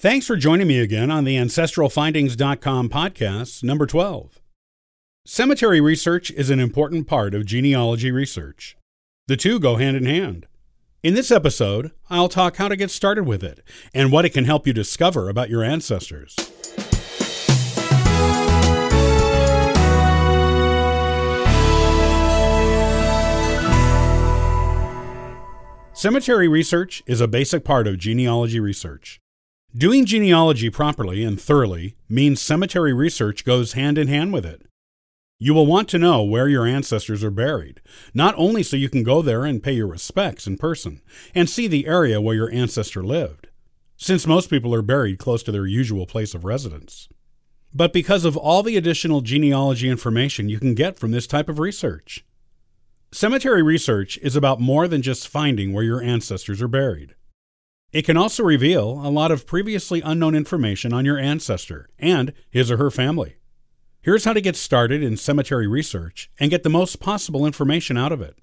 Thanks for joining me again on the AncestralFindings.com podcast, number 12. Cemetery research is an important part of genealogy research. The two go hand in hand. In this episode, I'll talk how to get started with it and what it can help you discover about your ancestors. Cemetery research is a basic part of genealogy research. Doing genealogy properly and thoroughly means cemetery research goes hand in hand with it. You will want to know where your ancestors are buried, not only so you can go there and pay your respects in person and see the area where your ancestor lived, since most people are buried close to their usual place of residence, but because of all the additional genealogy information you can get from this type of research. Cemetery research is about more than just finding where your ancestors are buried. It can also reveal a lot of previously unknown information on your ancestor and his or her family. Here's how to get started in cemetery research and get the most possible information out of it.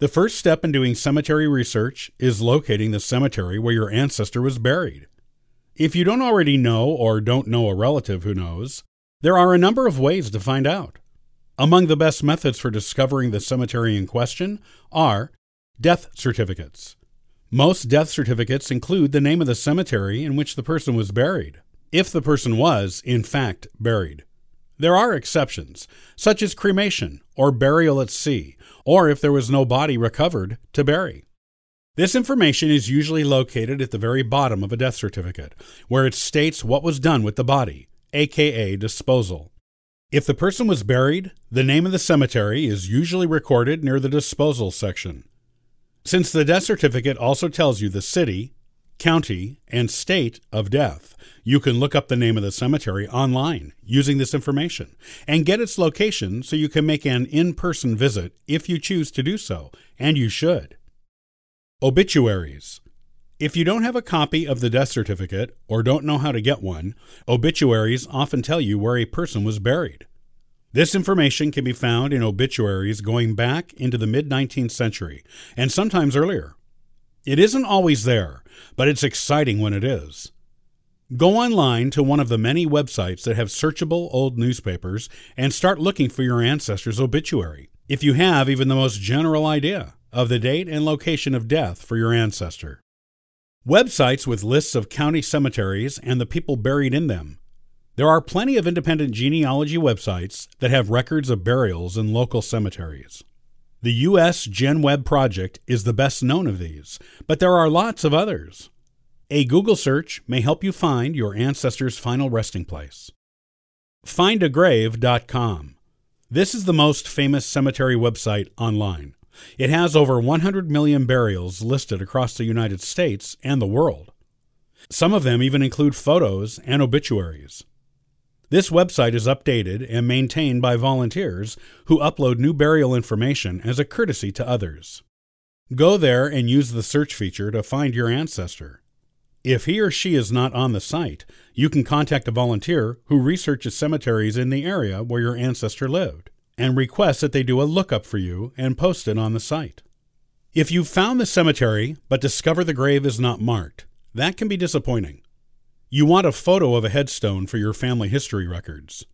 The first step in doing cemetery research is locating the cemetery where your ancestor was buried. If you don't already know or don't know a relative who knows, there are a number of ways to find out. Among the best methods for discovering the cemetery in question are death certificates. Most death certificates include the name of the cemetery in which the person was buried, if the person was, in fact, buried. There are exceptions, such as cremation or burial at sea, or if there was no body recovered to bury. This information is usually located at the very bottom of a death certificate, where it states what was done with the body, aka disposal. If the person was buried, the name of the cemetery is usually recorded near the disposal section. Since the death certificate also tells you the city, county, and state of death, you can look up the name of the cemetery online using this information and get its location so you can make an in person visit if you choose to do so, and you should. Obituaries. If you don't have a copy of the death certificate or don't know how to get one, obituaries often tell you where a person was buried. This information can be found in obituaries going back into the mid 19th century, and sometimes earlier. It isn't always there, but it's exciting when it is. Go online to one of the many websites that have searchable old newspapers and start looking for your ancestor's obituary, if you have even the most general idea of the date and location of death for your ancestor. Websites with lists of county cemeteries and the people buried in them there are plenty of independent genealogy websites that have records of burials in local cemeteries. The U.S. GenWeb project is the best known of these, but there are lots of others. A Google search may help you find your ancestor's final resting place. Findagrave.com. This is the most famous cemetery website online. It has over 100 million burials listed across the United States and the world. Some of them even include photos and obituaries. This website is updated and maintained by volunteers who upload new burial information as a courtesy to others. Go there and use the search feature to find your ancestor. If he or she is not on the site, you can contact a volunteer who researches cemeteries in the area where your ancestor lived and request that they do a lookup for you and post it on the site. If you've found the cemetery but discover the grave is not marked, that can be disappointing. You want a photo of a headstone for your family history records.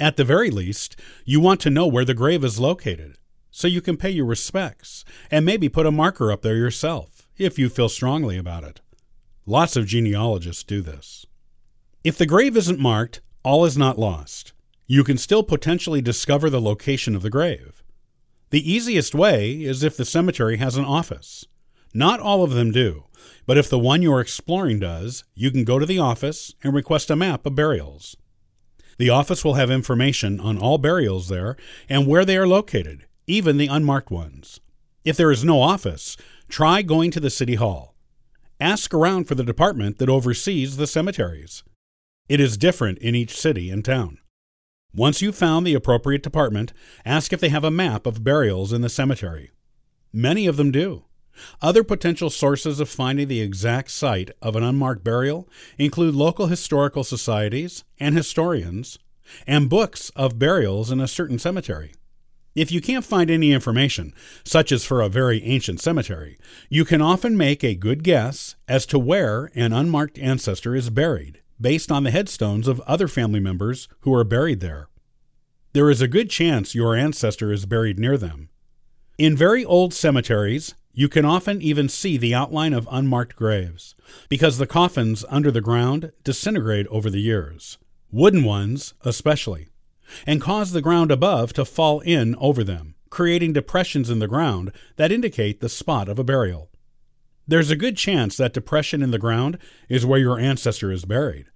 At the very least, you want to know where the grave is located so you can pay your respects and maybe put a marker up there yourself if you feel strongly about it. Lots of genealogists do this. If the grave isn't marked, all is not lost. You can still potentially discover the location of the grave. The easiest way is if the cemetery has an office. Not all of them do, but if the one you're exploring does, you can go to the office and request a map of burials. The office will have information on all burials there and where they are located, even the unmarked ones. If there is no office, try going to the City Hall. Ask around for the department that oversees the cemeteries. It is different in each city and town. Once you've found the appropriate department, ask if they have a map of burials in the cemetery. Many of them do. Other potential sources of finding the exact site of an unmarked burial include local historical societies and historians, and books of burials in a certain cemetery. If you can't find any information, such as for a very ancient cemetery, you can often make a good guess as to where an unmarked ancestor is buried, based on the headstones of other family members who are buried there. There is a good chance your ancestor is buried near them. In very old cemeteries, you can often even see the outline of unmarked graves, because the coffins under the ground disintegrate over the years, wooden ones especially and cause the ground above to fall in over them, creating depressions in the ground that indicate the spot of a burial. There's a good chance that depression in the ground is where your ancestor is buried,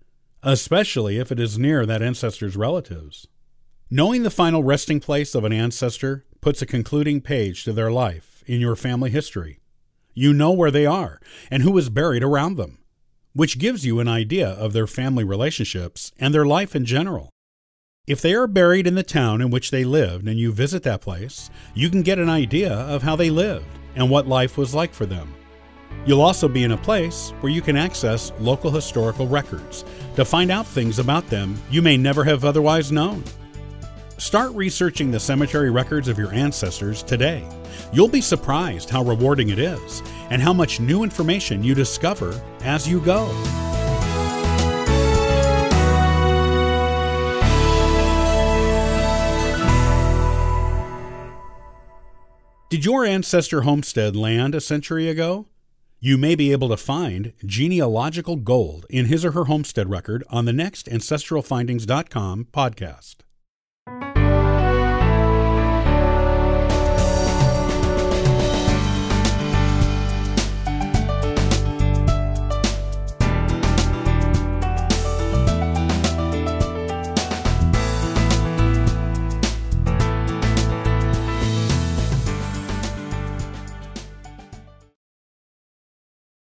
especially if it is near that ancestor's relatives. Knowing the final resting place of an ancestor puts a concluding page to their life in your family history. You know where they are and who is buried around them, which gives you an idea of their family relationships and their life in general. If they are buried in the town in which they lived and you visit that place, you can get an idea of how they lived and what life was like for them. You'll also be in a place where you can access local historical records to find out things about them you may never have otherwise known. Start researching the cemetery records of your ancestors today. You'll be surprised how rewarding it is and how much new information you discover as you go. Did your ancestor homestead land a century ago? You may be able to find genealogical gold in his or her homestead record on the next ancestralfindings.com podcast.